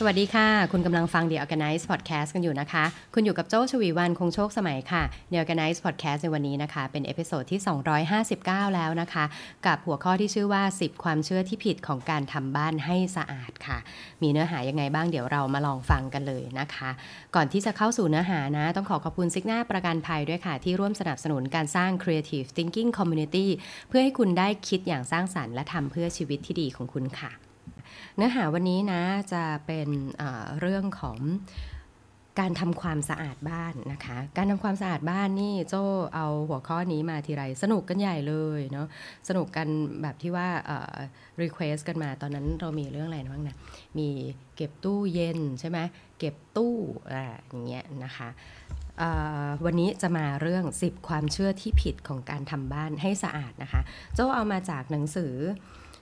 สวัสดีค่ะ คุณกำลังฟัง The Organize Podcast กันอยู่นะคะ คุณอยู่กับโจ้ชวีวันคงโชคสมัยค่ะ The Organize Podcast ในวันนี้นะคะ เป็น episode ที่ 259 แล้วนะคะ กับหัวข้อที่ชื่อว่า 10 ความเชื่อที่ผิดของการทำบ้านให้สะอาดค่ะ มีเนื้อหายังไงบ้างเดี๋ยวเรามาลองฟังกันเลยนะคะ ก่อนที่จะเข้าสู่เนื้อหานะ ต้องขอขอบคุณซิกหน้าประกันภัยด้วยค่ะ ที่ร่วมสนับสนุนการสร้าง Creative Thinking Community เพื่อให้คุณได้คิดอย่างสร้างสรรค์และทำเพื่อชีวิตที่ดีของคุณค่ะ เนื้อหาวันนี้นะจะเป็นเรื่องของการทำความสะอาดบ้านนะคะ การทำความสะอาดบ้านนี่โจเอาหัวข้อนี้มาทีไรสนุกกันใหญ่เลยเนาะสนุกกันแบบที่ว่าเอ่อ request กันมาตอนนั้นเรามีเรื่องอะไรบ้างนะมีเก็บตู้เย็นใช่ไหมเก็บตู้อ่าอย่างเงี้ยนะคะวันนี้จะมาเรื่อง 10 ความเชื่อที่ผิดของการทำบ้านให้สะอาดนะคะ โจเอามาจากหนังสือ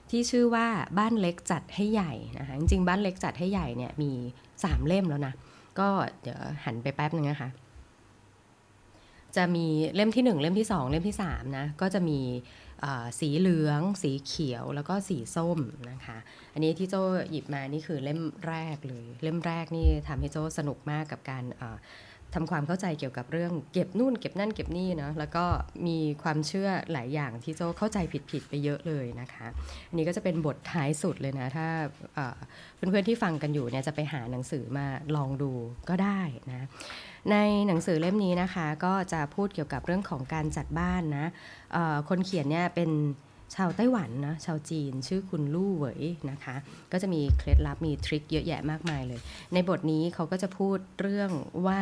ที่ชื่อว่าบ้านเล็กจัดให้ใหญ่นะคะจริงๆบ้านเล็กจัดให้ใหญ่เนี่ยมีสามเล่มแล้วนะ ก็เดี๋ยวหันไปแป๊บนึงนะคะ จะมีเล่มที่หนึ่งเล่มที่สองเล่มที่สามนะก็จะมีสีเหลือง สีเขียวแล้วก็สีส้มนะคะ อันนี้ที่โจหยิบมานี่คือเล่มแรกเลย เล่มแรกนี่ทำให้โจสนุกมากกับการ ทำความเข้าใจเกี่ยวกับเรื่องเก็บนู่นเก็บนั่นเก็บนี่เนาะแล้วก็มีความเชื่อหลายอย่างที่โจเข้าใจผิดๆไปเยอะเลยนะคะ อันนี้ก็จะเป็นบทท้ายสุดเลยนะ ถ้าเพื่อนๆที่ฟังกันอยู่เนี่ยจะไปหาหนังสือมาลองดูก็ได้นะในหนังสือเล่มนี้นะคะ ก็จะพูดเกี่ยวกับเรื่องของการจัดบ้านนะคนเขียนเนี่ยเป็น ชาวไต้หวันนะชาวจีนชื่อคุณลู่เหวยนะคะ ก็จะมีเคล็ดลับมีทริคเยอะแยะมากมายเลย ในบทนี้เขาก็จะพูดเรื่องว่า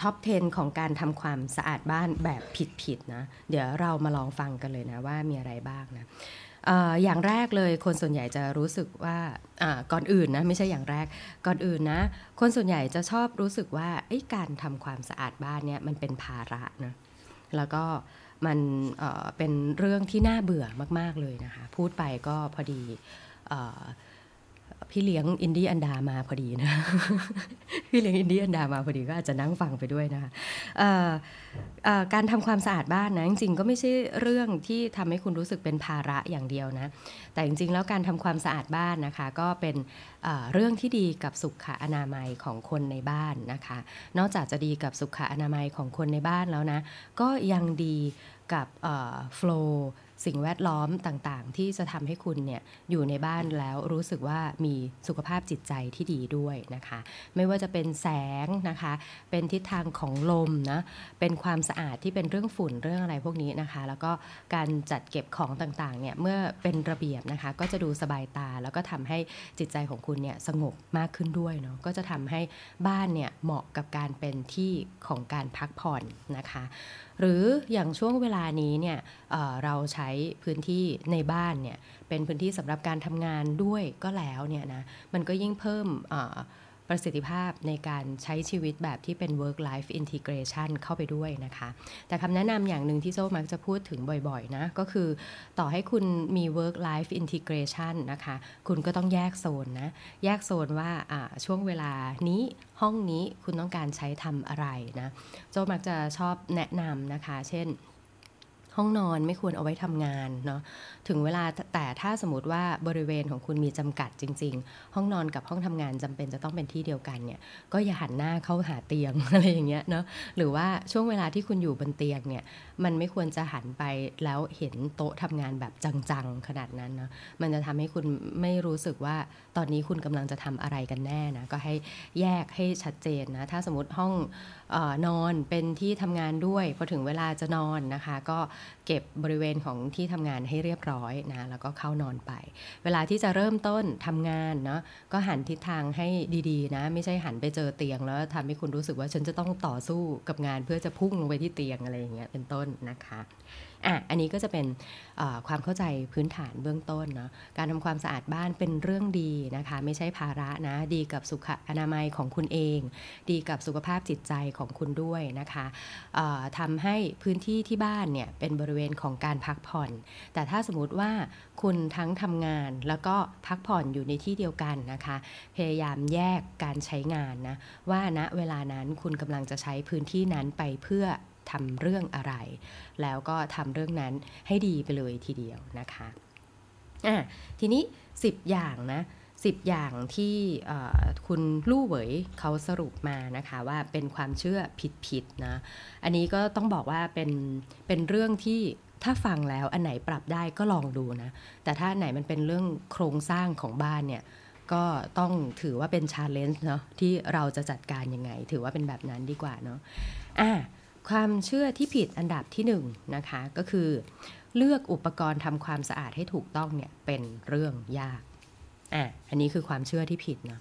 ท็อป 10 ของการทำความสะอาดบ้านแบบผิดๆนะ เดี๋ยวเรามาลองฟังกันเลยนะว่ามีอะไรบ้างนะอย่างแรกเลยคนส่วนใหญ่จะรู้สึกว่าก่อนอื่นนะไม่ใช่อย่างแรกก่อนอื่นนะ คนส่วนใหญ่จะชอบรู้สึกว่าการทำความสะอาดบ้านเนี่ยมันเป็นภาระนะแล้วก็ มันเเป็นเรื่องที่น่าเบื่อมาก ๆ เลยนะคะ พูดไปก็พอดี พี่เลี้ยงอินดี้อันดามาพอดีนะ พี่เลี้ยงอินดี้อันดามาพอดีก็อาจจะนั่งฟังไปด้วยนะคะการทำความสะอาดบ้านนะจริงๆก็ไม่ใช่เรื่องที่ทำให้คุณรู้สึกเป็นภาระอย่างเดียวนะ แต่จริงๆแล้วการทำความสะอาดบ้านนะคะ ก็เป็นเรื่องที่ดีกับสุขอนามัยของคนในบ้านนะคะ นอกจากจะดีกับสุขอนามัยของคนในบ้านแล้วนะ ก็ยังดีกับโฟล์ สิ่งแวดล้อมต่างๆ ที่จะทำให้คุณเนี่ยอยู่ในบ้านแล้วรู้สึกว่ามีสุขภาพจิตใจที่ดีด้วยนะคะ ไม่ว่าจะเป็นแสงนะคะ เป็นทิศทางของลมนะเป็นความสะอาดที่เป็นเรื่องฝุ่นเรื่องอะไรพวกนี้นะคะ แล้วก็การจัดเก็บของต่างๆเนี่ยเมื่อเป็นระเบียบนะคะ ก็จะดูสบายตาแล้วก็ทำให้จิตใจของคุณเนี่ยสงบมากขึ้นด้วยเนาะก็จะทำให้บ้านเนี่ยเหมาะกับการเป็นที่ของการพักผ่อนนะคะ หรืออย่างช่วงเวลานี้เนี่ยเเราใช้พื้นที่ในบ้านเนี่ยเป็นพื้นที่สำหรับการทำงานด้วยก็แล้วเนี่ยนะมันก็ยิ่งเพิ่ม ประสิทธิภาพในการใช้ชีวิตแบบที่เป็น work life integration เข้าไปด้วยนะคะ แต่คำแนะนำอย่างหนึ่งที่โจมักจะพูดถึงบ่อยๆนะ ก็คือต่อให้คุณมี work life integration นะคะ คุณก็ต้องแยกโซนนะ แยกโซนว่าช่วงเวลานี้ห้องนี้คุณต้องการใช้ทำอะไรนะโจมักจะชอบแนะนำนะคะ เช่น ห้องนอนไม่ควรเอาไว้ทำงานเนาะถึงเวลาแต่ถ้าสมมติว่าบริเวณของคุณมีจำกัดจริง ๆ ห้องนอนกับห้องทำงานจำเป็นจะต้องเป็นที่เดียวกันเนี่ยก็อย่าหันหน้าเข้าหาเตียงอะไรอย่างเงี้ยเนาะหรือว่าช่วงเวลาที่คุณอยู่บนเตียงเนี่ยมันไม่ควรจะหันไปแล้วเห็นโต๊ะทำงานแบบจังๆขนาดนั้นเนาะมันจะทำให้คุณไม่รู้สึกว่าตอนนี้คุณกำลังจะทำอะไรกันแน่นะก็ให้แยกให้ชัดเจนนะถ้าสมมติห้อง นอนเป็นที่ทำงานด้วยพอถึงเวลาจะนอนนะคะ ก็เก็บบริเวณของที่ทำงานให้เรียบร้อยนะแล้วก็เข้านอนไป เวลาที่จะเริ่มต้นทำงานเนาะก็หันทิศทางให้ดีๆนะ ไม่ใช่หันไปเจอเตียง แล้วทำให้คุณรู้สึกว่าฉันจะต้องต่อสู้กับงานเพื่อจะพุ่งลงไปที่เตียงอะไรอย่างเงี้ยเป็นต้นนะคะ อะอันนี้ก็จะเป็นความเข้าใจพื้นฐานเบื้องต้นเนาะการทำความสะอาดบ้านเป็นเรื่องดีนะคะ ไม่ใช่ภาระนะ ดีกับสุขอนามัยของคุณเอง ดีกับสุขภาพจิตใจของคุณด้วยนะคะทำให้พื้นที่ที่บ้านเนี่ยเป็นบริเวณของการพักผ่อน แต่ถ้าสมมติว่าคุณทั้งทำงานแล้วก็พักผ่อนอยู่ในที่เดียวกันนะคะ พยายามแยกการใช้งานนะว่าณนะเวลานั้นคุณกำลังจะใช้พื้นที่นั้นไปเพื่อ ทำเรื่องอะไร แล้วก็ทำเรื่องนั้นให้ดีไปเลยทีเดียวนะคะอะทีนี้ 10 อย่างนะสิบอย่างที่คุณลู่เหวยเขาสรุปมานะคะว่าเป็นความเชื่อผิดๆนะ อันนี้ก็ต้องบอกว่าเป็นเป็นเรื่องที่ถ้าฟังแล้วอันไหนปรับได้ก็ลองดูนะ แต่ถ้าไหนมันเป็นเรื่องโครงสร้างของบ้านเนี่ยก็ต้องถือว่าเป็นชาเลนจ์เนาะที่เราจะจัดการยังไง ถือว่าเป็นแบบนั้นดีกว่าเนาะอะ ความเชื่อที่ผิดอันดับที่1นนะคะก็คือเลือกอุปกรณ์ทำความสะอาดให้ถูกต้องเนี่ยเป็นเรื่องยากอะอันนี้คือความเชื่อที่ผิดเนาะ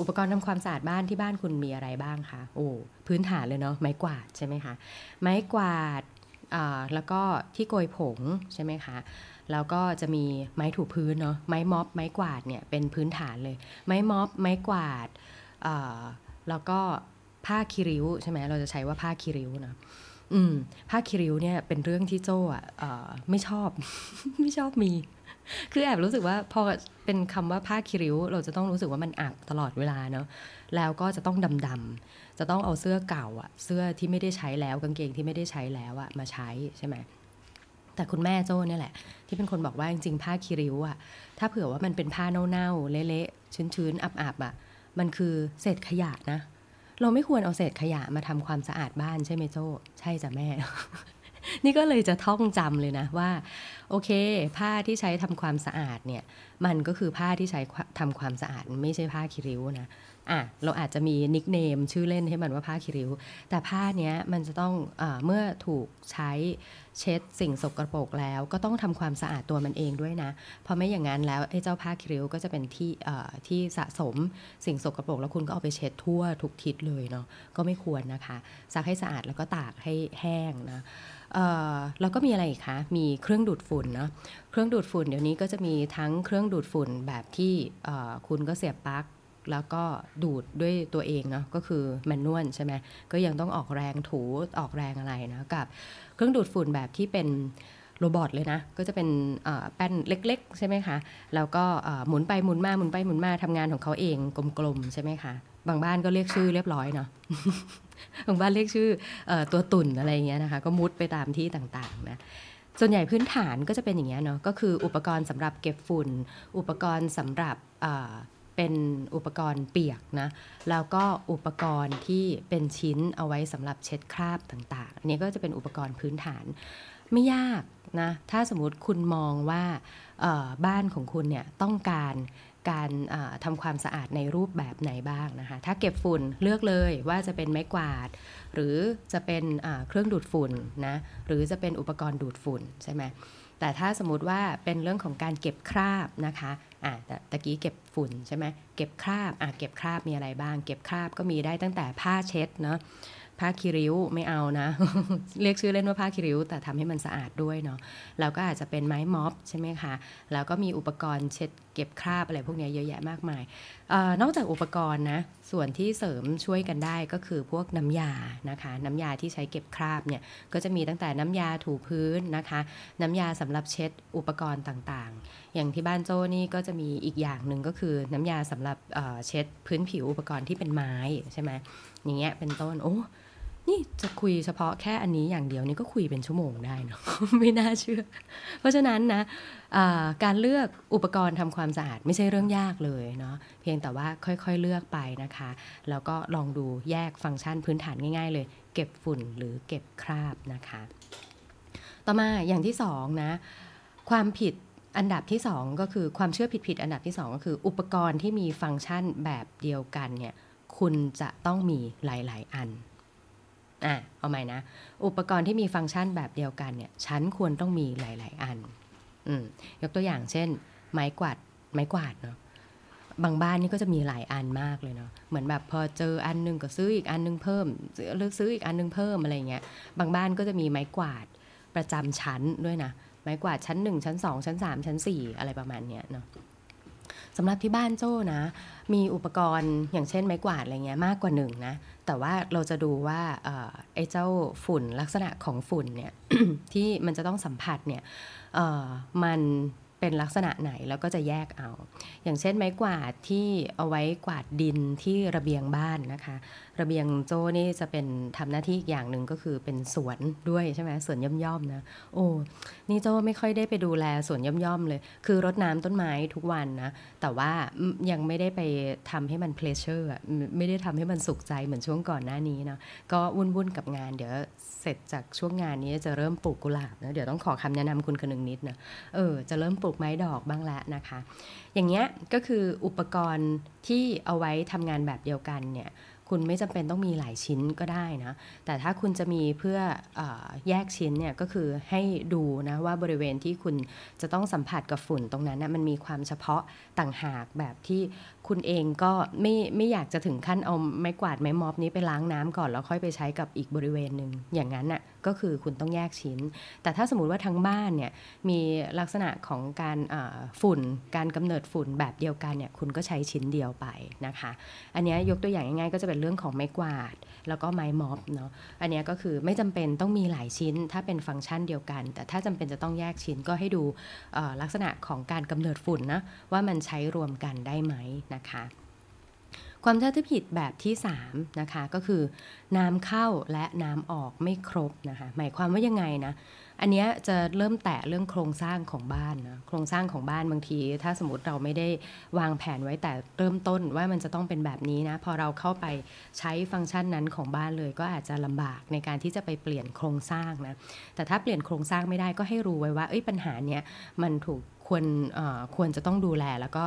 อุปกรณ์ทำความสะอาดบ้านที่บ้านคุณมีอะไรบ้างคะ โอ้ พื้นฐานเลยเนาะ ไม้กวาดใช่ไหมคะ ไม้กวาด แล้วก็ที่โกยผงใช่ไหมคะ แล้วก็จะมีไม้ถูพื้นเนาะ ไม้ม็อบ ไม้กวาดเนี่ยเป็นพื้นฐานเลย ไม้ม็อบ ไม้กวาด แล้วก็ ผ้าคิริ้วใช่ไหมเราจะใช้ว่าผ้าคิริ้วนะอืมผ้าคิริ้วเนี่ยเป็นเรื่องที่โจ้อะไม่ชอบ ไม่ชอบมี คือแอบรู้สึกว่าพอเป็นคำว่าผ้าคิริ้ว เราจะต้องรู้สึกว่ามันอับตลอดเวลาเนาะแล้วก็จะต้องดำๆจะต้องเอาเสื้อเก่าอะเสื้อที่ไม่ได้ใช้แล้วกางเกงที่ไม่ได้ใช้แล้วอะมาใช้ใช่ไหมแต่คุณแม่โจ้เนี่ยแหละ ที่เป็นคนบอกว่าจริงๆผ้าคิริ้วอะถ้าเผื่อว่ามันเป็นผ้าเน่าๆเละๆชื้นๆอับๆอะมันคือเศษขยะนะ เราไม่ควรเอาเศษขยะมาทำความสะอาดบ้านใช่ไหมโจ้ใช่จ้ะแม่ นี่ก็เลยจะท่องจำเลยนะว่า โอเค ผ้าที่ใช้ทำความสะอาดเนี่ยมันก็คือผ้าที่ใช้ทำความสะอาดไม่ใช่ผ้าคิริ้วนะอะเราอาจจะมีนิกเนมชื่อเล่นให้มันว่าผ้าคิริ้ว แต่ผ้าเนี้ยมันจะต้องอเมื่อถูกใช้เช็ดสิ่งสกรปรกแล้ว ก็ต้องทำความสะอาดตัวมันเองด้วยนะ เพราะไม่อย่างนั้นแล้วไอ้เจ้าผ้าคิริ้วก็จะเป็นที่ที่สะสมสิ่งสกรปรกแล้วคุณก็เอาไปเช็ดทั่วทุกทิศเลยเนาะก็ไม่ควรนะคะซักให้สะอาดแล้วก็ตากให้แห้งนะ แล้วก็มีอะไรอีกคะมีเครื่องดูดฝุ่นเนาะเครื่องดูดฝุ่นเดี๋ยวนี้ก็จะมีทั้งเครื่องดูดฝุ่นแบบที่คุณก็เสียบปลั๊กแล้วก็ดูดด้วยตัวเองเนาะก็คือแมนนวลใช่ไหมก็ยังต้องออกแรงถูออกแรงอะไรนะกับ เครื่องดูดฝุ่นแบบที่เป็น โรบอทเลยนะ ก็จะเป็นแป้นเล็กๆ ใช่ไหมคะ แล้วก็หมุนไปหมุนมาหมุนไปหมุนมาทำงานของเขาเองกลมๆ ใช่ไหมคะ บางบ้านก็เรียกชื่อเรียบร้อยเนาะบางบ้านเรียกชื่อตัวตุ่นอะไรเงี้ยนะคะ ก็มุดไปตามที่ต่างๆนะส่วนใหญ่พื้นฐานก็จะเป็นอย่างเงี้ยเนาะก็คืออุปกรณ์สำหรับเก็บฝุ่น อุปกรณ์สำหรับเป็นอุปกรณ์เปียกนะแล้วก็อุปกรณ์ที่เป็นชิ้นเอาไว้สำหรับเช็ดคราบต่างๆอันนี้ก็จะเป็นอุปกรณ์พื้นฐาน ไม่ยากนะถ้าสมมติคุณมองว่าบ้านของคุณเนี่ยต้องการการทำความสะอาดในรูปแบบไหนบ้างนะคะ ถ้าเก็บฝุ่นเลือกเลยว่าจะเป็นไม้กวาด หรือจะเป็นเครื่องดูดฝุ่นนะหรือจะเป็นอุปกรณ์ดูดฝุ่นใช่ไหมแต่ถ้าสมมติว่าเป็นเรื่องของการเก็บคราบนะคะอะแต่ตะกี้เก็บฝุ่นใช่ไหมเก็บคราบอะเก็บคราบมีอะไรบ้าง เก็บคราบก็มีได้ตั้งแต่ผ้าเช็ดเนาะ ผ้าคิริ้วไม่เอานะ เรียกชื่อเล่นว่าผ้าคิริ้ว แต่ทำให้มันสะอาดด้วยเนาะแล้วก็อาจจะเป็นไม้ม็อบใช่ไหมคะแล้วก็มีอุปกรณ์เช็ดเก็บคราบอะไรพวกนี้เยอะแยะมากมายออนอกจากอุปกรณ์นะส่วนที่เสริมช่วยกันได้ก็คือพวกน้ำยานะคะ น้ำยาที่ใช้เก็บคราบเนี่ยก็จะมีตั้งแต่น้ำยาถูพื้นนะคะ น้ำยาสำหรับเช็ดอุปกรณ์ต่างๆ อย่างที่บ้านโจ้นี่ก็จะมีอีกอย่างหนึ่งก็คือน้ำยาสำหรับเช็ดพื้นผิวอุปกรณ์ที่เป็นไม้ใช่ไหมอย่างเงี้ยเป็นต้นโอ้ นี่จะคุยเฉพาะแค่อันนี้อย่างเดียวนี่ก็คุยเป็นชั่วโมงได้เนาะไม่น่าเชื่อ เพราะฉะนั้นนะการเลือกอุปกรณ์ทำความสะอาดไม่ใช่เรื่องยากเลยเนาะเพียงแต่ว่าค่อยๆเลือกไปนะคะ แล้วก็ลองดูแยกฟังก์ชันพื้นฐานง่าย ๆ เลย เก็บฝุ่นหรือเก็บคราบนะคะ ต่อมาอย่างที่สองนะ ความผิดอันดับที่สองก็คือความเชื่อผิดๆอันดับที่สองก็คือ อุปกรณ์ที่มีฟังก์ชันแบบเดียวกันเนี่ยคุณจะต้องมีหลาย ๆ อัน อะเอาใหม่นะ อุปกรณ์ที่มีฟังก์ชันแบบเดียวกันเนี่ยฉันควรต้องมีหลาย ๆ อันอืมยกตัวอย่างเช่น ไม้กวาดไม้กวาดเนาะบางบ้านนี่ก็จะมีหลายอันมากเลยเนาะเหมือนแบบพอเจออันนึงก็ซื้ออีกอันนึงเพิ่มเลือกซื้ออีกอันนึงเพิ่มอะไรเงี้ยบางบ้านก็จะมีไม้กวาดประจำชั้นด้วยนะไม้กวาดชั้น 1 ชั้น 2 ชั้น 3 ชั้น 4 อะไรประมาณเนี้ยเนาะ สำหรับที่บ้านโจ้นะ มีอุปกรณ์อย่างเช่นไม้กวาดอะไรเงี้ยมากกว่าหนึ่งนะ แต่ว่าเราจะดูว่าไอ้เจ้าฝุ่นลักษณะของฝุ่นเนี่ยที่มันจะต้องสัมผัสเนี่ยมันเป็นลักษณะไหนแล้วก็จะแยกเอา อย่างเช่นไม้กวาดที่เอาไว้กวาดดินที่ระเบียงบ้านนะคะระเบียงโจ้นี่จะเป็นทำหน้าที่อีกอย่างหนึ่งก็คือเป็นสวนด้วยใช่ไหมสวนย่อมๆนะโอ้นี่โจ้ไม่ค่อยได้ไปดูแลสวนย่อมๆเลย คือรดน้ำต้นไม้ทุกวันนะ แต่ว่ายังไม่ได้ไปทำให้มันเพลชเชอร์ไม่ได้ทำให้มันสุขใจเหมือนช่วงก่อนหน้านี้เนาะก็วุ่นๆกับงานเดี๋ยวเสร็จจากช่วงงานนี้จะเริ่มปลูกกุหลาบนะเดี๋ยวต้องขอคำแนะนำคุณคนหนึ่งนิดนะเออจะเริ่มปลูกไม้ดอกบ้างแล้วนะคะ อย่างเงี้ยก็คืออุปกรณ์ที่เอาไว้ทำงานแบบเดียวกันเนี่ย คุณไม่จำเป็นต้องมีหลายชิ้นก็ได้นะ แต่ถ้าคุณจะมีเพื่ออแยกชิ้นเนี่ยก็คือให้ดูนะว่าบริเวณที่คุณจะต้องสัมผัสกับฝุ่นตรงนั้นนะมันมีความเฉพาะต่างหากแบบที่คุณเองก็ไม่ไม่อยากจะถึงขั้นเอาไม้กวาดไม้มอบนี้ไปล้างน้ำก่อนแล้วค่อยไปใช้กับอีกบริเวณหนึ่งอย่างนั้นน่ะ ก็คือคุณต้องแยกชิ้น แต่ถ้าสมมติว่าทั้งบ้านเนี่ยมีลักษณะของการฝุ่น การกำเนิดฝุ่นแบบเดียวกันเนี่ยคุณก็ใช้ชิ้นเดียวไปนะคะ อันนี้ยกตัวอย่างง่ายๆก็จะเป็นเรื่องของไม้กวาด แล้วก็ไม้ม็อบเนาะอันนี้ก็คือไม่จำเป็นต้องมีหลายชิ้น ถ้าเป็นฟังก์ชันเดียวกัน แต่ถ้าจำเป็นจะต้องแยกชิ้นก็ให้ดูลักษณะของการกำเนิดฝุ่นนะว่ามันใช้รวมกันได้ไหมนะคะ ความเข้าใจผิดแบบที่3นะคะก็คือน้ำเข้าและน้ำออกไม่ครบนะคะหมายความว่ายังไงนะอันนี้จะเริ่มแตะเรื่องโครงสร้างของบ้านนะโครงสร้างของบ้านบางที ถ้าสมมติเราไม่ได้วางแผนไว้แต่เริ่มต้นว่ามันจะต้องเป็นแบบนี้นะพอเราเข้าไปใช้ฟังก์ชันนั้นของบ้านเลย ก็อาจจะลำบากในการที่จะไปเปลี่ยนโครงสร้างนะแต่ถ้าเปลี่ยนโครงสร้างไม่ได้ก็ให้รู้ไว้ว่าเอ้ยปัญหาเนี้ยมันถูก ควรควรจะต้องดูแลแล้วก็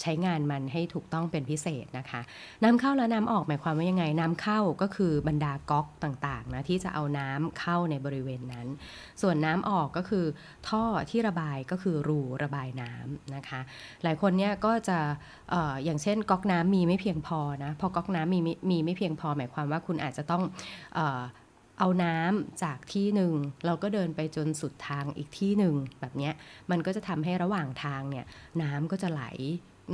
ใช้งานมันให้ถูกต้องเป็นพิเศษนะคะ น้ำเข้าและน้ำออกหมายความว่ายังไง น้ำเข้าก็คือบรรดาก๊อกต่างๆนะที่จะเอาน้ำเข้าในบริเวณนั้น ส่วนน้ำออกก็คือท่อที่ระบายก็คือรูระบายน้ำนะคะ หลายคนเนี่ยก็จะออย่างเช่นก๊อกน้ำมีไม่เพียงพอนะพอก๊อกน้ำมีมีไม่เพียงพอ หมายความว่าคุณอาจจะต้อง เอาน้ำจากที่หนึ่งเราก็เดินไปจนสุดทางอีกที่หนึ่งแบบนี้มันก็จะทำให้ระหว่างทางเนี่ยน้ำก็จะไหล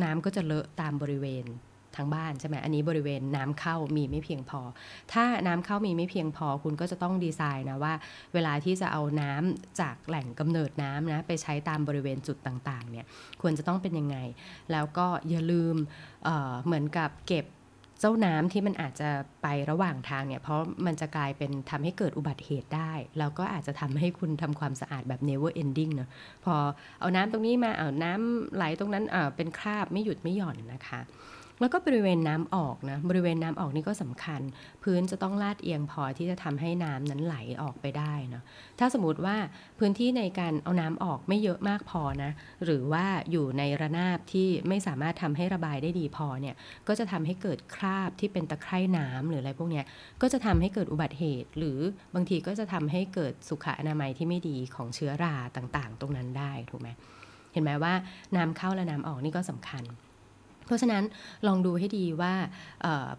น้ำก็จะเลอะตามบริเวณทางบ้านใช่ไหมอันนี้บริเวณน้ำเข้ามีไม่เพียงพอ ถ้าน้ำเข้ามีไม่เพียงพอคุณก็จะต้องดีไซน์นะว่า เวลาที่จะเอาน้ำจากแหล่งกำเนิดน้ำนะไปใช้ตามบริเวณจุดต่างๆเนี่ยควรจะต้องเป็นยังไง แล้วก็อย่าลืมเเหมือนกับเก็บ เจ้าน้ำที่มันอาจจะไประหว่างทางเนี่ย เพราะมันจะกลายเป็นทำให้เกิดอุบัติเหตุได้ แล้วก็อาจจะทำให้คุณทำความสะอาดแบบ never ending เนาะพอเอาน้ำตรงนี้มาเอาน้ำไหลตรงนั้นเป็นคราบไม่หยุดไม่หย่อนนะคะ แล้วก็บริเวณน้ำออกนะบริเวณน้ำออกนี่ก็สำคัญ พื้นจะต้องลาดเอียงพอที่จะทำให้น้ำนั้นไหลออกไปได้เนาะถ้าสมมติว่าพื้นที่ในการเอาน้ำออกไม่เยอะมากพอนะหรือว่าอยู่ในระนาบที่ไม่สามารถทำให้ระบายได้ดีพอเนี่ยก็จะทำให้เกิดคราบที่เป็นตะไคร่น้ำหรืออะไรพวกนี้ก็จะทำให้เกิดอุบัติเหตุ หรือบางทีก็จะทำให้เกิดสุขอนามัยที่ไม่ดีของเชื้อราต่างๆ ตรงนั้นได้ถูกไหมเห็นไหมว่าน้ำเข้าและน้ำออกนี่ก็สำคัญ เพราะฉะนั้นลองดูให้ดีว่า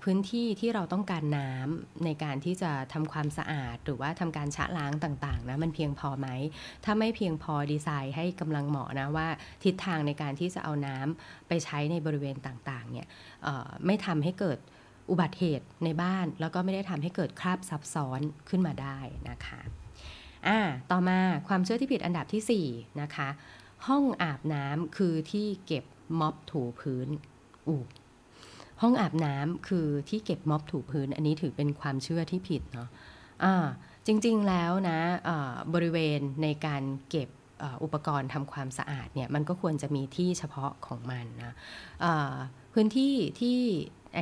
พื้นที่ที่เราต้องการน้ำในการที่จะทำความสะอาด หรือว่าทำการชะล้างต่างๆนะมันเพียงพอไหม ถ้าไม่เพียงพอดีไซน์ให้กำลังเหมาะนะว่าทิศทางในการที่จะเอาน้ำไปใช้ในบริเวณต่างๆเนี่ยไม่ทำให้เกิดอุบัติเหตุในบ้าน แล้วก็ไม่ได้ทำให้เกิดคราบซับซ้อนขึ้นมาได้นะคะอ่าต่อมาความเชื่อที่ผิดอันดับที่4นะคะห้องอาบน้ำคือที่เก็บม็อบถูพื้น อูห้องอาบน้ำคือที่เก็บม็อบถูพื้น อันนี้ถือเป็นความเชื่อที่ผิดเนาะะจริงๆแล้วนะบริเวณในการเก็บอุปกรณ์ทำความสะอาดเนี่ยมันก็ควรจะมีที่เฉพาะของมันนะพื้นที่ที่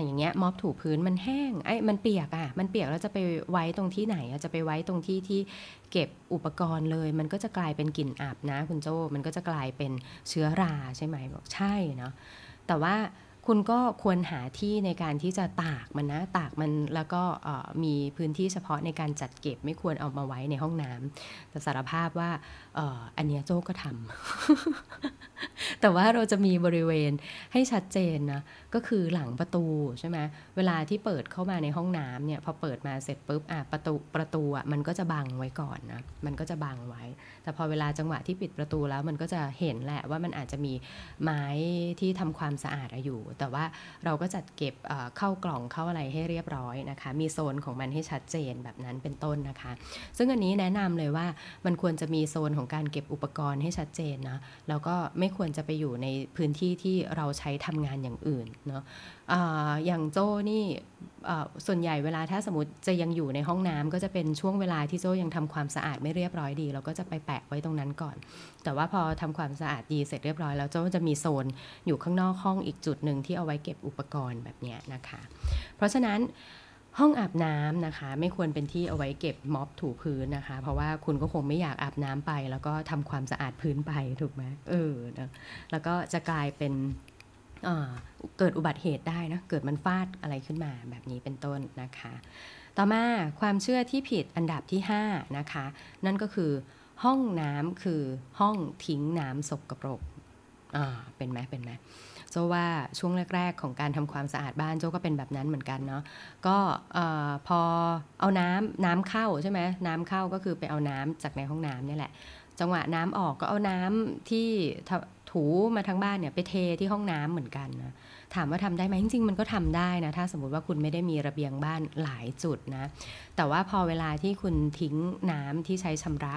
อย่างเงี้ยม็อบถูพื้นมันแห้งไอ้มันเปียกอะ่ะมันเปียกแล้วจะไปไว้ตรงที่ไหนจะไปไว้ตรงที่ที่เก็บอุปกรณ์เลย มันก็จะกลายเป็นกลิ่นอับนะคุณโจมันก็จะกลายเป็นเชื้อราใช่ไหมบอกใช่เนาะแต่ว่า คุณก็ควรหาที่ในการที่จะตากมันนะตากมันแล้วก็มีพื้นที่เฉพาะในการจัดเก็บไม่ควรเอามาไว้ในห้องน้ำแต่สารภาพว่าอันเนี้ยโจ้ก็ทำแต่ว่าเราจะมีบริเวณให้ชัดเจนนะก็คือหลังประตูใช่ไหมเวลาที่เปิดเข้ามาในห้องน้ำเนี่ยพอเปิดมาเสร็จปุ๊บอะประตูประตูอะมันก็จะบังไว้ก่อนนะมันก็จะบังไว้ แต่พอเวลาจังหวะที่ปิดประตูแล้วมันก็จะเห็นแหละว่ามันอาจจะมีไม้ที่ทำความสะอาดอยู่ แต่ว่าเราก็จัดเก็บเข้ากล่องเข้าอะไรให้เรียบร้อยนะคะ มีโซนของมันให้ชัดเจนแบบนั้นเป็นต้นนะคะ ซึ่งอันนี้แนะนำเลยว่ามันควรจะมีโซนของการเก็บอุปกรณ์ให้ชัดเจนนะแล้วก็ไม่ควรจะไปอยู่ในพื้นที่ที่เราใช้ทำงานอย่างอื่นเนาะ อย่างโจ้นี่ส่วนใหญ่เวลาถ้าสมมติจะยังอยู่ในห้องน้ำก็จะเป็นช่วงเวลาที่โจ้ยังทำความสะอาดไม่เรียบร้อยดี เราก็จะไปแปะไว้ตรงนั้นก่อน แต่ว่าพอทำความสะอาดดีเสร็จเรียบร้อยแล้วโจ้จะมีโซนอยู่ข้างนอกห้องอีกจุดหนึ่งที่เอาไว้เก็บอุปกรณ์แบบนี้นะคะ เพราะฉะนั้นห้องอาบน้ำนะคะ ไม่ควรเป็นที่เอาไว้เก็บม็อบถูพื้นนะคะ เพราะว่าคุณก็คงไม่อยากอาบน้ำไป แล้วก็ทำความสะอาดพื้นไปถูกไหมเออนะแล้วก็จะกลายเป็น เกิดอุบัติเหตุได้นะเกิดมันฟาดอะไรขึ้นมาแบบนี้เป็นต้นนะคะ ต่อมาความเชื่อที่ผิดอันดับที่5นะคะนั่นก็คือห้องน้ำคือห้องทิ้งน้ำสกปรกอ่าเป็นไหมเป็นไหมโจว่าช่วงแรก ๆ ของการทำความสะอาดบ้านโจก็เป็นแบบนั้นเหมือนกันเนาะก็พอเอาน้ำน้ำเข้าใช่ไหมน้ำเข้าก็คือไปเอาน้ำจากในห้องน้ำนี่แหละ จังหวะน้ำออกก็เอาน้ำที่ ถูมาทั้งบ้านเนี่ยไปเทที่ห้องน้ำเหมือนกันนะถามว่าทำได้ไหมจริงๆ มันก็ทำได้นะ ถ้าสมมติว่าคุณไม่ได้มีระเบียงบ้านหลายจุดนะ แต่ว่าพอเวลาที่คุณทิ้งน้ำที่ใช้ชำระ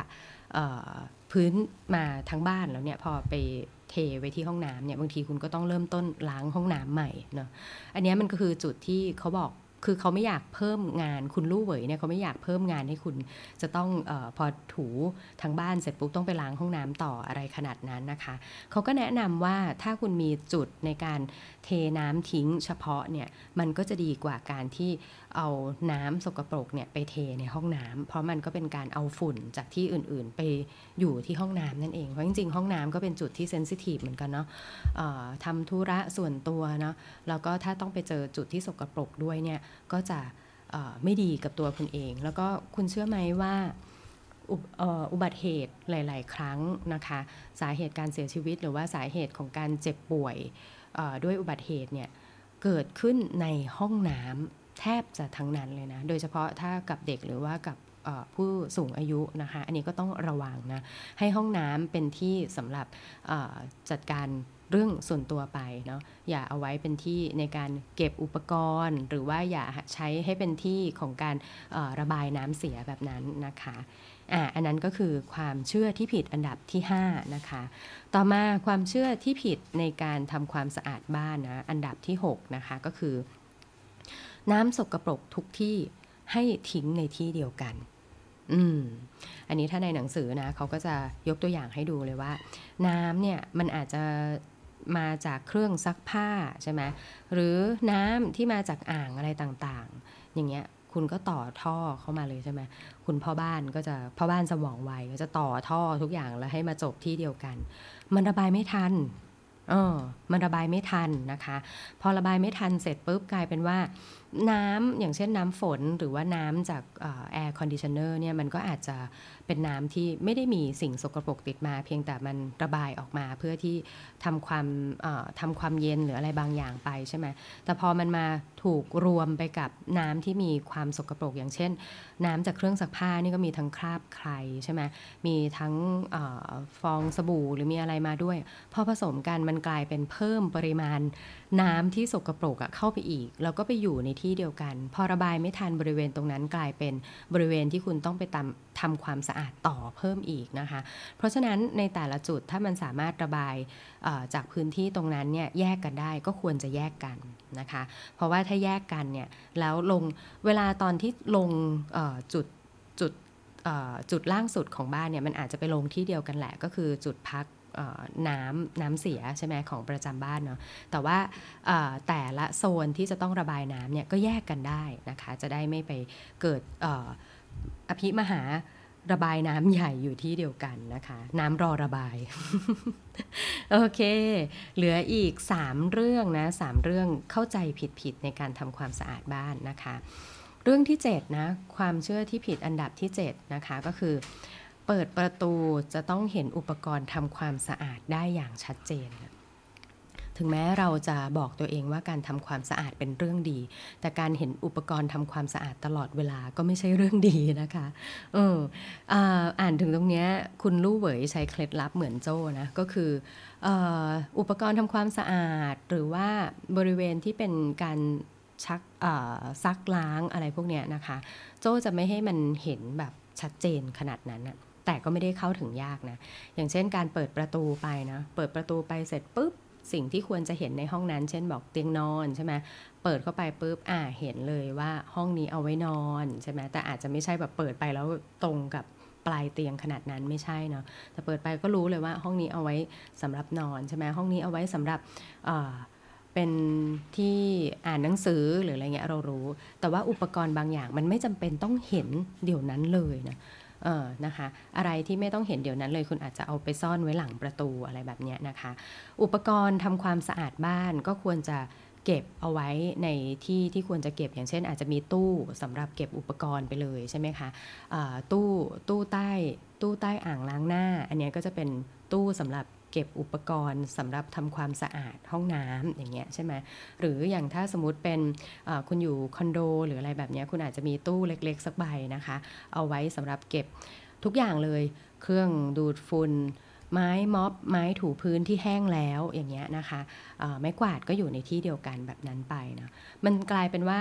พื้นมาทั้งบ้านแล้วเนี่ยพอไปเทไว้ที่ห้องน้ำเนี่ยบางทีคุณก็ต้องเริ่มต้นล้างห้องน้ำใหม่เนาะอันนี้มันก็คือจุดที่เขาบอก คือเขาไม่อยากเพิ่มงานคุณลู่เหวยเนี่ยเขาไม่อยากเพิ่มงานให้คุณจะต้องออพอถูทางบ้านเสร็จปุ๊บต้องไปล้างห้องน้ำต่ออะไรขนาดนั้นนะคะเขาก็แนะนำว่าถ้าคุณมีจุดในการเทน้ำทิ้งเฉพาะเนี่ยมันก็จะดีกว่าการที่ เอาน้ำสกปรกเนี่ยไปเทในห้องน้ำเพราะมันก็เป็นการเอาฝุ่นจากที่อื่นๆ ไปอยู่ที่ห้องน้ำนั่นเองเพราะจริงๆ ห้องน้ำก็เป็นจุดที่เซนซิทีฟเหมือนกันเนาะทำธุระส่วนตัวเนาะแล้วก็ถ้าต้องไปเจอจุดที่สกปรกด้วยเนี่ยก็จะไม่ดีกับตัวคุณเอง แล้วก็คุณเชื่อไหมว่าอุบัติเหตุหลาย ๆ ครั้งนะคะ สาเหตุการเสียชีวิตหรือว่าสาเหตุของการเจ็บป่วยด้วยอุบัติเหตุเนี่ยเกิดขึ้นในห้องน้ำ แทบจะทั้งนั้นเลยนะ โดยเฉพาะถ้ากับเด็กหรือว่ากับผู้สูงอายุนะคะ อันนี้ก็ต้องระวังนะ ให้ห้องน้ำเป็นที่สำหรับจัดการเรื่องส่วนตัวไปเนาะอย่าเอาไว้เป็นที่ในการเก็บอุปกรณ์ หรือว่าอย่าใช้ให้เป็นที่ของการระบายน้ำเสียแบบนั้นนะคะอ่าอันนั้นก็คือความเชื่อที่ผิดอันดับที่5นะคะต่อมาความเชื่อที่ผิดในการทำความสะอาดบ้านนะอันดับที่6นะคะก็คือ น้ำสกรปรกทุกที่ให้ทิ้งในที่เดียวกัน อืม อันนี้ถ้าในหนังสือนะเขาก็จะยกตัวอย่างให้ดูเลยว่า น้ำเนี่ยมันอาจจะมาจากเครื่องซักผ้าใช่ไหมหรือน้ำที่มาจากอ่างอะไรต่างๆ อย่างเงี้ยคุณก็ต่อท่อเข้ามาเลยใช่ไหมคุณพ่อบ้านก็จะพ่อบ้านสมองไวก็จะต่อท่อทุกอย่างแล้วให้มาจบที่เดียวกัน มันระบายไม่ทัน เออมันระบายไม่ทันนะคะ พอระบายไม่ทันเสร็จปุ๊บกลายเป็นว่าน้ำอย่างเช่นน้ำฝนหรือว่าน้ำจาก air conditioner เนี่ยมันก็อาจจะเป็นน้ำที่ไม่ได้มีสิ่งสกปรกติดมา เพียงแต่มันระบายออกมาเพื่อที่ทำความทำความเย็นหรืออะไรบางอย่างไปใช่ไหมแต่พอมันมาถูกรวมไปกับน้ำที่มีความสกปรก อย่างเช่น น้ำจากเครื่องซักผ้านี่ก็มีทั้งคราบไคลใช่ไหมมีทั้งอฟองสบู่หรือมีอะไรมาด้วยพอผสมกันมันกลายเป็นเพิ่มปริมาณน้ำที่สกรปรกเข้าไปอีก แล้วก็ไปอยู่ในที่เดียวกัน พอระบายไม่ทันบริเวณตรงนั้นกลายเป็นบริเวณที่คุณต้องไปทำทำความสะอาดต่อเพิ่มอีกนะคะ เพราะฉะนั้นในแต่ละจุดถ้ามันสามารถระบายจากพื้นที่ตรงนั้นเนี่ยแยกกันได้ก็ควรจะแยกกันนะคะ เพราะว่าถ้าแยกกันเนี่ยแล้วลงเวลาตอนที่ลงจุดจุดจุดล่างสุดของบ้านเนี่ยมันอาจจะไปลงที่เดียวกันแหละก็คือจุดพัก น้ำน้ำเสียใช่ไหมของประจำบ้านเนาะแต่ว่าแต่ละโซนที่จะต้องระบายน้ำเนี่ยก็แยกกันได้นะคะจะได้ไม่ไปเกิดอภิมหาระบายน้ำใหญ่อยู่ที่เดียวกันนะคะ น้ำรอระบาย โอเค เหลืออีก 3 เรื่องนะสเรื่องเข้าใจผิดๆในการทำความสะอาดบ้านนะคะ เรื่องที่7นะความเชื่อที่ผิดอันดับที่7นะคะก็คือ เปิดประตูจะต้องเห็นอุปกรณ์ทำความสะอาดได้อย่างชัดเจน ถึงแม้เราจะบอกตัวเองว่าการทำความสะอาดเป็นเรื่องดี แต่การเห็นอุปกรณ์ทำความสะอาดตลอดเวลาก็ไม่ใช่เรื่องดีนะคะเอออ่านถึงตรงนี้คุณลู่เหวยใช้เคล็ดลับเหมือนโจ้นะ ก็คืออุปกรณ์ทำความสะอาด หรือว่าบริเวณที่เป็นการชักซักล้างอะไรพวกนี้นะคะ โจ้จะไม่ให้มันเห็นแบบชัดเจนขนาดนั้นนะ แต่ก็ไม่ได้เข้าถึงยากนะ อย่างเช่นการเปิดประตูไปนะ เปิดประตูไปเสร็จปุ๊บ สิ่งที่ควรจะเห็นในห้องนั้น เช่นบอกเตียงนอนใช่ไหมเปิดเข้าไปปุ๊บ อ่า เห็นเลยว่าห้องนี้เอาไว้นอนใช่ไหมแต่อาจจะไม่ใช่แบบเปิดไปแล้วตรงกับปลายเตียงขนาดนั้นไม่ใช่เนาะ แต่เปิดไปก็รู้เลยว่าห้องนี้เอาไว้สำหรับนอนใช่ไหมห้องนี้เอาไว้สำหรับเป็นที่อ่านหนังสือหรืออะไรเงี้ยเรารู้ แต่ว่าอุปกรณ์บางอย่างมันไม่จำเป็นต้องเห็นเดี๋ยวนั้นเลยนะ เออนะคะ อะไรที่ไม่ต้องเห็นเดี๋ยวนั้นเลยคุณอาจจะเอาไปซ่อนไว้หลังประตูอะไรแบบนี้นะคะ อุปกรณ์ทำความสะอาดบ้านก็ควรจะเก็บเอาไว้ในที่ที่ควรจะเก็บอย่างเช่น อาจจะมีตู้สำหรับเก็บอุปกรณ์ไปเลยใช่ไหมคะะตู้ตู้ใต้ตู้ใต้อ่างล้างหน้า อันนี้ก็จะเป็นตู้สำหรับ เก็บอุปกรณ์สำหรับทำความสะอาดห้องน้ำอย่างเงี้ยใช่ไหมหรืออย่างถ้าสมมติเป็นคุณอยู่คอนโด หรืออะไรแบบนี้คุณอาจจะมีตู้เล็กๆ สักใบนะคะ เอาไว้สำหรับเก็บทุกอย่างเลยเครื่องดูดฝุ่นไม้ม็อบไม้ถูพื้นที่แห้งแล้วอย่างเงี้ยนะคะไม้กวาดก็อยู่ในที่เดียวกันแบบนั้นไปนะมันกลายเป็นว่า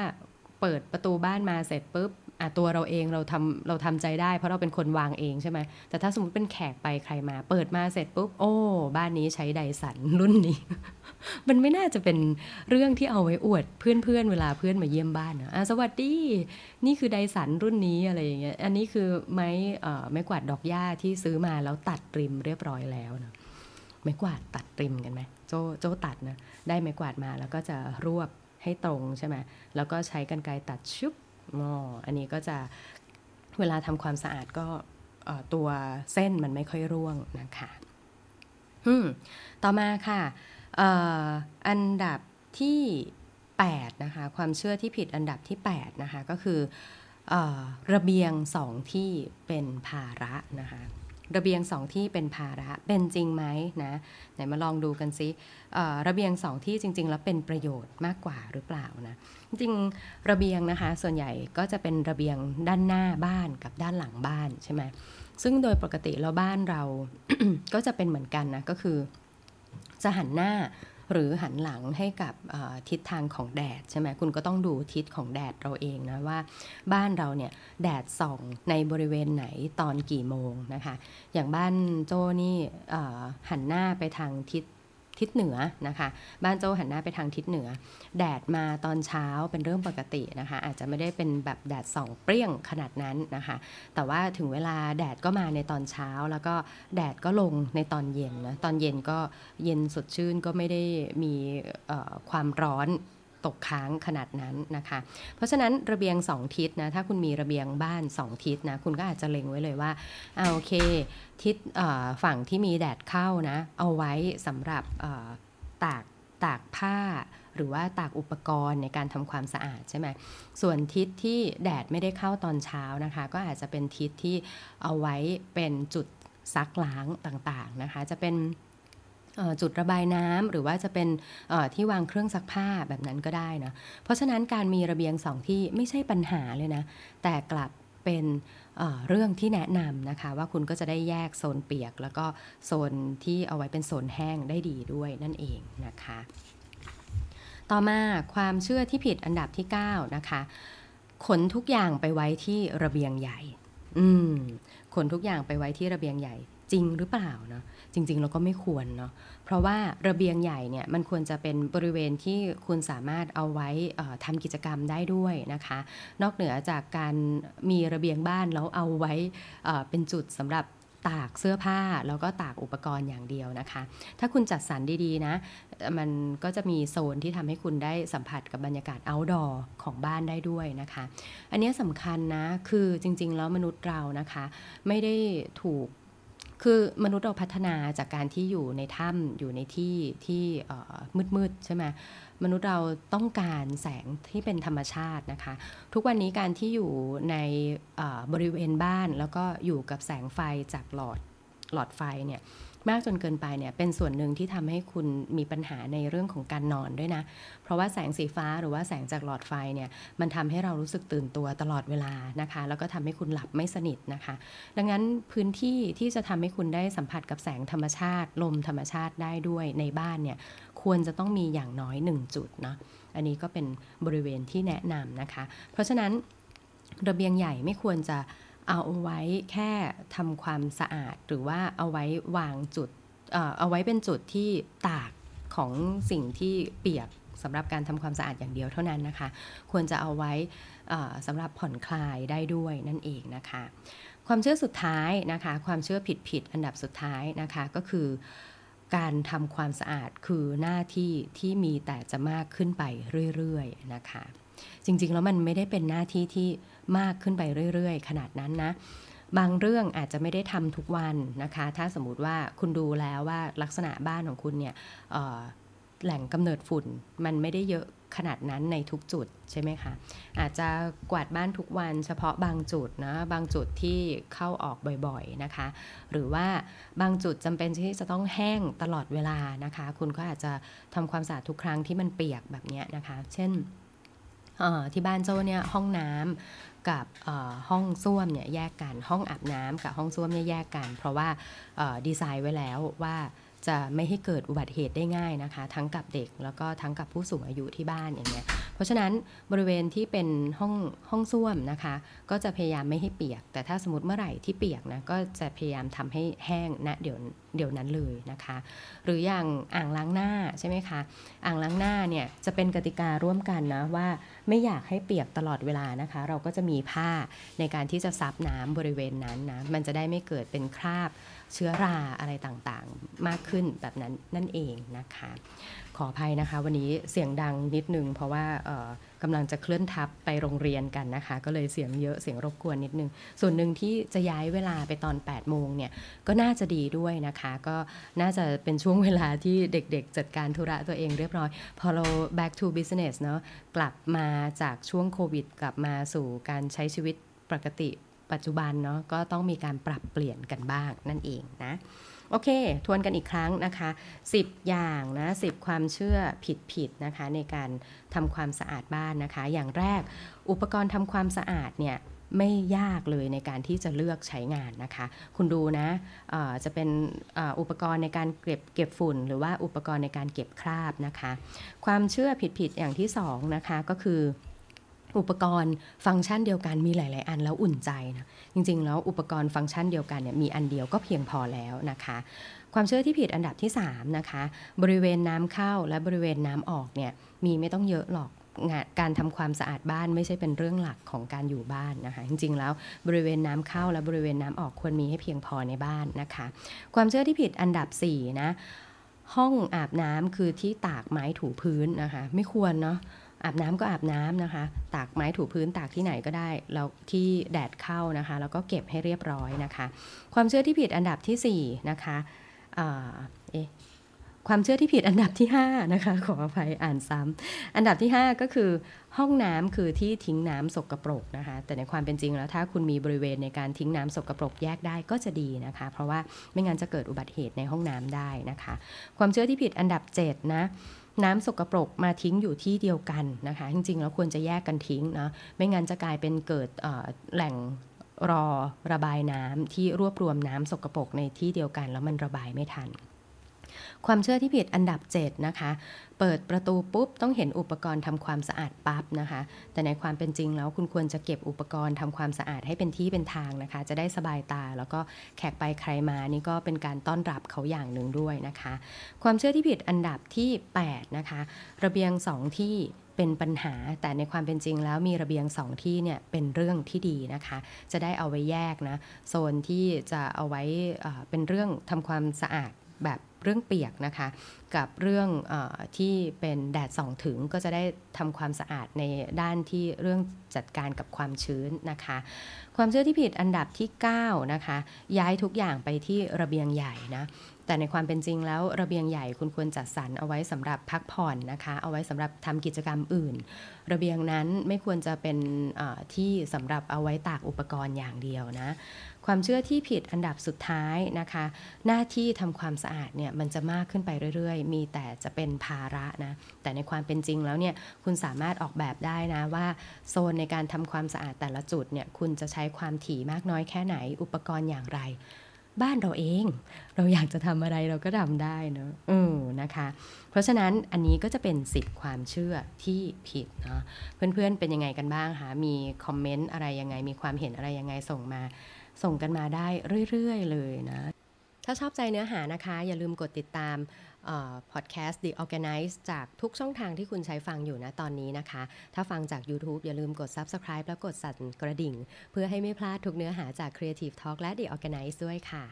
เปิดประตูบ้านมาเสร็จปุ๊บ ตัวเราเองเราทำเราทำใจได้เพราะเราเป็นคนวางเองใช่ไหมแต่ถ้าสมมติเป็นแขกไปใครมา เปิดมาเสร็จปุ๊บโอ้ บ้านนี้ใช้ไดสันรุ่นนี้ มันไม่น่าจะเป็นเรื่องที่เอาไว้อวดเพื่อนๆเวลาเพื่อนมาเยี่ยมบ้านนะะสวัสดี นี่คือไดสันรุ่นนี้อะไรอย่างเงี้ยอันนี้คือไม้ไม้กวาดดอกหญ้าที่ซื้อมาแล้วตัดริมเรียบร้อยแล้วนะไม้กวาดตัดริมกันไหมโจโจตัดนะได้ไม้กวาดมาแล้วก็จะรวบให้ตรงใช่ไหมแล้วก็ใช้กันไกรตัดชุบ อ๋ออันนี้ก็จะเวลาทำความสะอาดก็ตัวเส้นมันไม่ค่อยร่วงนะคะต่อมาค่ะอันดับที่8นะคะความเชื่อที่ผิดอันดับที่8นะคะก็คืออระเบียงสองที่เป็นภาระนะคะ ระเบียงสองที่เป็นภาระเป็นจริงไหมนะไหนมาลองดูกันซิระเบียงสองที่จริง ๆ แล้วเป็นประโยชน์มากกว่าหรือเปล่านะจริงระเบียงนะคะ ส่วนใหญ่ก็จะเป็นระเบียงด้านหน้าบ้านกับด้านหลังบ้านใช่ไหมซึ่งโดยปกติแล้วบ้านเราก็จะเป็นเหมือนกันนะก็คือจะหันหน้า หรือหันหลังให้กับทิศทางของแดดใช่ไหมคุณก็ต้องดูทิศของแดดเราเองนะว่าบ้านเราเนี่ยแดดส่องในบริเวณไหนตอนกี่โมงนะคะ อย่างบ้านโจนี่หันหน้าไปทางทิศ ทิศเหนือนะคะ บ้านโจหันหน้าไปทางทิศเหนือ แดดมาตอนเช้าเป็นเรื่องปกตินะคะ อาจจะไม่ได้เป็นแบบแดดส่องเปรี้ยงขนาดนั้นนะคะ แต่ว่าถึงเวลาแดดก็มาในตอนเช้า แล้วก็แดดก็ลงในตอนเย็นนะตอนเย็นก็เย็นสดชื่นก็ไม่ได้มีความร้อน ตกค้างขนาดนั้นนะคะ เพราะฉะนั้นระเบียง 2 ทิศนะถ้าคุณมีระเบียงบ้าน 2 ทิศนะคุณก็อาจจะเล็งไว้เลยว่าเอาโอเค ทิศฝั่งที่มีแดดเข้านะ เอาไว้สำหรับตากตากผ้าหรือว่าตากอุปกรณ์ในการทำความสะอาดใช่ไหม ส่วนทิศที่แดดไม่ได้เข้าตอนเช้านะคะ ก็อาจจะเป็นทิศที่เอาไว้เป็นจุดซักล้างต่างๆนะคะ จะเป็น จุดระบายน้ำหรือว่าจะเป็นที่วางเครื่องซักผ้าแบบนั้นก็ได้นะเพราะฉะนั้นการมีระเบียงสองที่ไม่ใช่ปัญหาเลยนะแต่กลับเป็นเเรื่องที่แนะนำนะคะ ว่าคุณก็จะได้แยกโซนเปียก แล้วก็โซนที่เอาไว้เป็นโซนแห้งได้ดีด้วยนั่นเองนะคะ ต่อมาความเชื่อที่ผิดอันดับที่ 9 นะคะขนทุกอย่างไปไว้ที่ระเบียงใหญ่ อืมขนทุกอย่างไปไว้ที่ระเบียงใหญ่ จริงหรือเปล่าเนาะจริง ๆ เราก็ไม่ควรเนาะเพราะว่าระเบียงใหญ่เนี่ยมันควรจะเป็นบริเวณที่คุณสามารถเอาไว้ทำกิจกรรมได้ด้วยนะคะ นอกเหนือจากการมีระเบียงบ้านแล้วเอาไว้เป็นจุดสำหรับตากเสื้อผ้าแล้วก็ตากอุปกรณ์อย่างเดียวนะคะ ถ้าคุณจัดสรรดีๆนะ มันก็จะมีโซนที่ทำให้คุณได้สัมผัสกับบรรยากาศ outdoor ของบ้านได้ด้วยนะคะ อันนี้สำคัญนะ คือจริงๆ แล้วมนุษย์เรานะคะ ไม่ได้ถูก คือมนุษย์เราพัฒนาจากการที่อยู่ในถ้ำอยู่ในที่ที่มืดๆใช่ไหมมนุษย์เราต้องการแสงที่เป็นธรรมชาตินะคะ ทุกวันนี้การที่อยู่ในบริเวณบ้านแล้วก็อยู่กับแสงไฟจากหลอดหลอดไฟเนี่ย มากจนเกินไปเนี่ยเป็นส่วนหนึ่งที่ทำให้คุณมีปัญหาในเรื่องของการนอนด้วยนะ เพราะว่าแสงสีฟ้าหรือว่าแสงจากหลอดไฟเนี่ยมันทำให้เรารู้สึกตื่นตัวตลอดเวลานะคะ แล้วก็ทำให้คุณหลับไม่สนิทนะคะ ดังนั้นพื้นที่ที่จะทำให้คุณได้สัมผัสกับแสงธรรมชาติ ลมธรรมชาติได้ด้วยในบ้านเนี่ยควรจะต้องมีอย่างน้อย 1 จุดเนาะอันนี้ก็เป็นบริเวณที่แนะนำนะคะ เพราะฉะนั้นระเบียงใหญ่ไม่ควรจะ เอาไว้แค่ทำความสะอาด หรือว่าเอาไว้วางจุดเอาไว้เป็นจุดที่ตากของสิ่งที่เปียกสำหรับการทำความสะอาดอย่างเดียวเท่านั้นนะคะ ควรจะเอาไว้สำหรับผ่อนคลายได้ด้วยนั่นเองนะคะ ความเชื่อสุดท้ายนะคะ ความเชื่อผิดผิดอันดับสุดท้ายนะคะก็คือการทำความสะอาดคือหน้าที่ที่มีแต่จะมากขึ้นไปเรื่อยๆนะคะ จริงๆแล้วมันไม่ได้เป็นหน้าที่ที่ มากขึ้นไปเรื่อย ๆ ขนาดนั้นนะบางเรื่องอาจจะไม่ได้ทำทุกวันนะคะ ถ้าสมมติว่าคุณดูแล้วว่าลักษณะบ้านของคุณเนี่ยแหล่งกำเนิดฝุ่นมันไม่ได้เยอะขนาดนั้นในทุกจุดใช่ไหมคะ อาจจะกวาดบ้านทุกวันเฉพาะบางจุดนะบางจุดที่เข้าออกบ่อยๆนะคะ หรือว่าบางจุดจำเป็นที่จะต้องแห้งตลอดเวลานะคะ คุณก็อาจจะทำความสะอาดทุกครั้งที่มันเปียกแบบนี้นะคะ เช่นที่บ้านโจ้เนี่ยห้องน้ำ กับห้องส้วมเนี่ยแยกกัน ห้องอาบน้ำกับห้องส้วมเนี่ยแยกกัน เพราะว่าดีไซน์ไว้แล้วว่าจะไม่ให้เกิดอุบัติเหตุได้ง่ายนะคะ ทั้งกับเด็กแล้วก็ทั้งกับผู้สูงอายุที่บ้านอย่างเงี้ย เพราะฉะนั้นบริเวณที่เป็นห้องห้องส้วมนะคะ ก็จะพยายามไม่ให้เปียก แต่ถ้าสมมติเมื่อไหร่ที่เปียกนะก็จะพยายามทำให้แห้งณนะเดี๋ยวเดี๋ยวนั้นเลยนะคะ หรืออย่างอ่างล้างหน้าใช่ไหมคะอ่างล้างหน้าเนี่ยจะเป็นกติการ่วมกันนะว่าไม่อยากให้เปียกตลอดเวลานะคะ เราก็จะมีผ้าในการที่จะซับน้ำบริเวณนั้นนะมันจะได้ไม่เกิดเป็นคราบ เชื้อราอะไรต่างๆ มากขึ้นแบบนั้นนั่นเองนะคะ ขออภัยนะคะ วันนี้เสียงดังนิดนึง เพราะว่ากำลังจะเคลื่อนทับไปโรงเรียนกันนะคะ ก็เลยเสียงเยอะเสียงรบกวนนิดนึง ส่วนหนึ่งที่จะย้ายเวลาไปตอน 8 โมงเนี่ยก็น่าจะดีด้วยนะคะ ก็น่าจะเป็นช่วงเวลาที่เด็กๆ จัดการธุระตัวเองเรียบร้อย พอเรา back to business เนาะกลับมาจากช่วงโควิด กลับมาสู่การใช้ชีวิตปกติ ปัจจุบันเนาะก็ต้องมีการปรับเปลี่ยนกันบ้างนั่นเองนะโอเค ทวนกันอีกครั้งนะคะ 10 อย่างนะ10 ความเชื่อผิดๆนะคะ ในการทำความสะอาดบ้านนะคะ อย่างแรกอุปกรณ์ทำความสะอาดเนี่ยไม่ยากเลยในการที่จะเลือกใช้งานนะคะ คุณดูนะจะเป็นอุปกรณ์ในการเก็บเก็บฝุ่น หรือว่าอุปกรณ์ในการเก็บคราบนะคะ ความเชื่อผิดๆอย่างที่2นะคะก็คือ อุปกรณ์ฟังก์ชันเดียวกันมีหลาย ๆ อันแล้วอุ่นใจนะจริง ๆ แล้วอุปกรณ์ฟังก์ชันเดียวกันเนี่ยมีอันเดียวก็เพียงพอแล้วนะคะ ความเชื่อที่ผิดอันดับที่3นะคะบริเวณน้ำเข้าและบริเวณน้ำออกเนี่ยมีไม่ต้องเยอะหรอกงานการทำความสะอาดบ้านไม่ใช่เป็นเรื่องหลักของการอยู่บ้านนะคะจริง ๆ แล้วบริเวณน้ำเข้าและบริเวณน้ำออกควรมีให้เพียงพอในบ้านนะคะ ความเชื่อที่ผิดอันดับ4นะห้องอาบน้ำคือที่ตากไม้ถูพื้นนะคะ ไม่ควรเนาะ อาบน้ำก็อาบน้ำนะคะ ตากไม้ถูพื้นตากที่ไหนก็ได้แล้วที่แดดเข้านะคะ แล้วก็เก็บให้เรียบร้อยนะคะ ความเชื่อที่ผิดอันดับที่4นะคะเอ๊ะความเชื่อที่ผิดอันดับที่ 5 นะคะ ขออภัยอ่านซ้ำอันดับที่ 5 ก็คือห้องน้ำคือที่ทิ้งน้ำสกรปรกนะคะ แต่ในความเป็นจริงแล้วถ้าคุณมีบริเวณในการทิ้งน้ำสกรปรกแยกได้ก็จะดีนะคะ เพราะว่าไม่งั้นจะเกิดอุบัติเหตุในห้องน้ำได้นะคะ ความเชื่อที่ผิดอันดับ7นะ น้ำสกรปรกมาทิ้งอยู่ที่เดียวกันนะคะ จริงๆ แล้วควรจะแยกกันทิ้งนะ ไม่งั้นจะกลายเป็นเกิดแหล่งรอระบายน้ำที่รวบรวมน้ำสกรปรกในที่เดียวกัน แล้วมันระบายไม่ทัน ความเชื่อที่ผิดอันดับ 7 นะคะ เปิดประตูปุ๊บต้องเห็นอุปกรณ์ทำความสะอาดปั๊บนะคะ แต่ในความเป็นจริงแล้วคุณควรจะเก็บอุปกรณ์ทำความสะอาดให้เป็นที่เป็นทางนะคะ จะได้สบายตาแล้วก็แขกไปใครมานี่ก็เป็นการต้อนรับเขาอย่างหนึ่งด้วยนะคะ ความเชื่อที่ผิดอันดับที่ 8 นะคะ ระเบียงสองที่เป็นปัญหาแต่ในความเป็นจริงแล้วมีระเบียงสองที่เนี่ยเป็นเรื่องที่ดีนะคะ จะได้เอาไว้แยกนะ โซนที่จะเอาไว้อ่อเป็นเรื่องทำความสะอาดแบบ เรื่องเปียกนะคะ กับเรื่องอที่เป็นแดดส่องถึงก็จะได้ทำความสะอาดในด้านที่เรื่องจัดการกับความชื้นนะคะ ความเชื่อที่ผิดอันดับที่ 9 นะคะ ย้ายทุกอย่างไปที่ระเบียงใหญ่นะ แต่ในความเป็นจริงแล้วระเบียงใหญ่คุณควรจัดสรรเอาไว้สำหรับพักผ่อนนะคะ เอาไว้สำหรับทำกิจกรรมอื่น ระเบียงนั้นไม่ควรจะเป็นที่สำหรับเอาไว้ตากอุปกรณ์อย่างเดียวนะความเชื่อที่ผิดอันดับสุดท้ายนะคะ หน้าที่ทำความสะอาดเนี่ยมันจะมากขึ้นไปเรื่อยๆ มีแต่จะเป็นภาระนะ แต่ในความเป็นจริงแล้วเนี่ยคุณสามารถออกแบบได้นะว่าโซนในการทำความสะอาดแต่ละจุดเนี่ยคุณจะใช้ความถี่มากน้อยแค่ไหนอุปกรณ์อย่างไร บ้านเราเอง เราอยากจะทำอะไรเราก็ทำได้เนอะเออนะคะ เพราะฉะนั้นอันนี้ก็จะเป็น10ความเชื่อที่ผิดเนาะเพื่อนๆเป็นยังไงกันบ้างคะมีคอมเมนต์อะไรยังไง มีความเห็นอะไรยังไงส่งมา ส่งกันมาได้เรื่อยๆเลยนะ ถ้าชอบใจเนื้อหานะคะ อย่าลืมกดติดตาม พอดแคสต์ The Organize จากทุกช่องทางที่คุณใช้ฟังอยู่นะตอนนี้นะคะ ถ้าฟังจาก YouTube อย่าลืมกด Subscribe แล้วกดสั่นกระดิ่ง เพื่อให้ไม่พลาดทุกเนื้อหาจาก Creative Talk และ The Organize ด้วยค่ะ